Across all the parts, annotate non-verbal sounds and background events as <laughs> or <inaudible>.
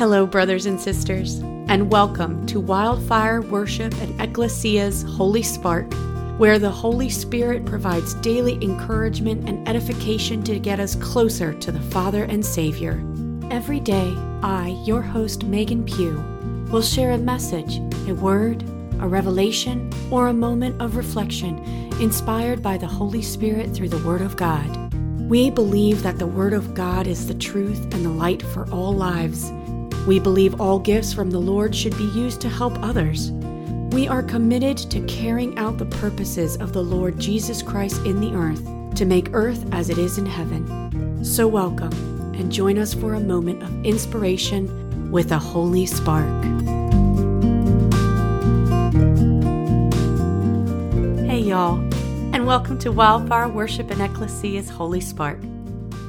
Hello, brothers and sisters, and welcome to Wildfire Worship and Ekklesia's Holy Spark, where the Holy Spirit provides daily encouragement and edification to get us closer to the Father and Savior. Every day, I, your host Meagan Pugh, will share a message, a word, a revelation, or a moment of reflection inspired by the Holy Spirit through the Word of God. We believe that the Word of God is the truth and the light for all lives. We believe all gifts from the Lord should be used to help others. We are committed to carrying out the purposes of the Lord Jesus Christ in the earth to make earth as it is in heaven. So, welcome and join us for a moment of inspiration with a holy spark. Hey, y'all, and welcome to Wildfire Worship and Ekklesia's Holy Spark.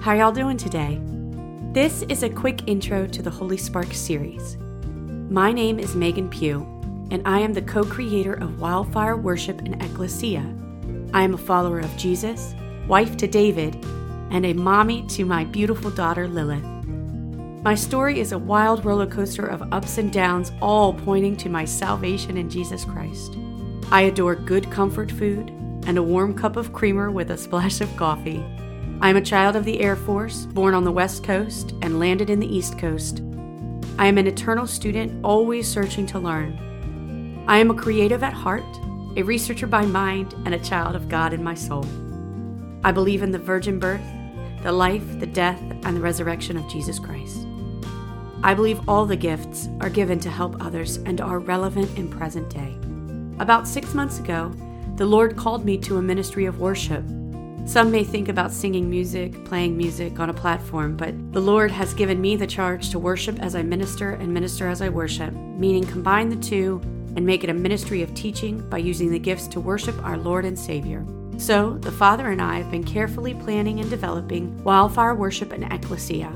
How y'all doing today? This is a quick intro to the Holy Spark series. My name is Meagan Pugh, and I am the co creator of Wildfire Worship and Ekklesia. I am a follower of Jesus, wife to David, and a mommy to my beautiful daughter Lilith. My story is a wild roller coaster of ups and downs, all pointing to my salvation in Jesus Christ. I adore good comfort food and a warm cup of creamer with a splash of coffee. I am a child of the Air Force, born on the West Coast and landed in the East Coast. I am an eternal student, always searching to learn. I am a creative at heart, a researcher by mind, and a child of God in my soul. I believe in the virgin birth, the life, the death, and the resurrection of Jesus Christ. I believe all the gifts are given to help others and are relevant in present day. About six months ago, the Lord called me to a ministry of worship some may think about singing music, playing music on a platform, but the Lord has given me the charge to worship as I minister and minister as I worship, meaning combine the two and make it a ministry of teaching by using the gifts to worship our Lord and Savior. So, the Father and I have been carefully planning and developing Wildfire Worship and Ekklesia.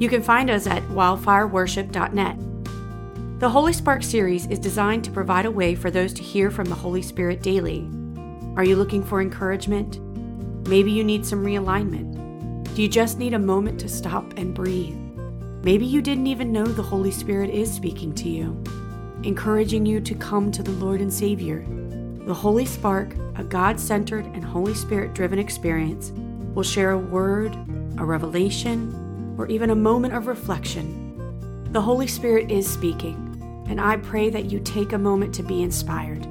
You can find us at wildfireworship.net. The Holy Spark series is designed to provide a way for those to hear from the Holy Spirit daily. Are you looking for encouragement? Maybe you need some realignment. Do you just need a moment to stop and breathe? Maybe you didn't even know the Holy Spirit is speaking to you, encouraging you to come to the Lord and Savior. The Holy Spark, a God centered and Holy Spirit driven experience, will share a word, a revelation, or even a moment of reflection. The Holy Spirit is speaking, and I pray that you take a moment to be inspired.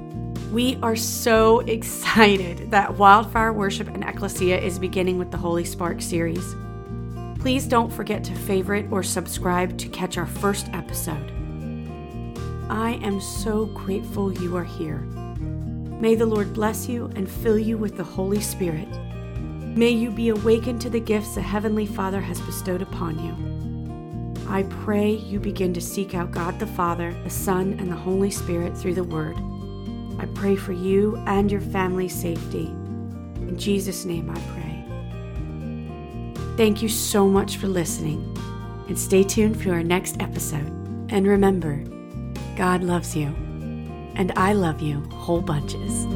We are so <laughs> excited that Wildfire Worship and Ekklesia is beginning with the Holy Spark series. Please don't forget to favorite or subscribe to catch our first episode. I am so grateful you are here. May the Lord bless you and fill you with the Holy Spirit. May you be awakened to the gifts the Heavenly Father has bestowed upon you. I pray you begin to seek out God the Father, the Son, and the Holy Spirit through the Word. I pray for you and your family's safety. In Jesus' name I pray. Thank you so much for listening, and stay tuned for our next episode. And remember, God loves you, and I love you whole bunches.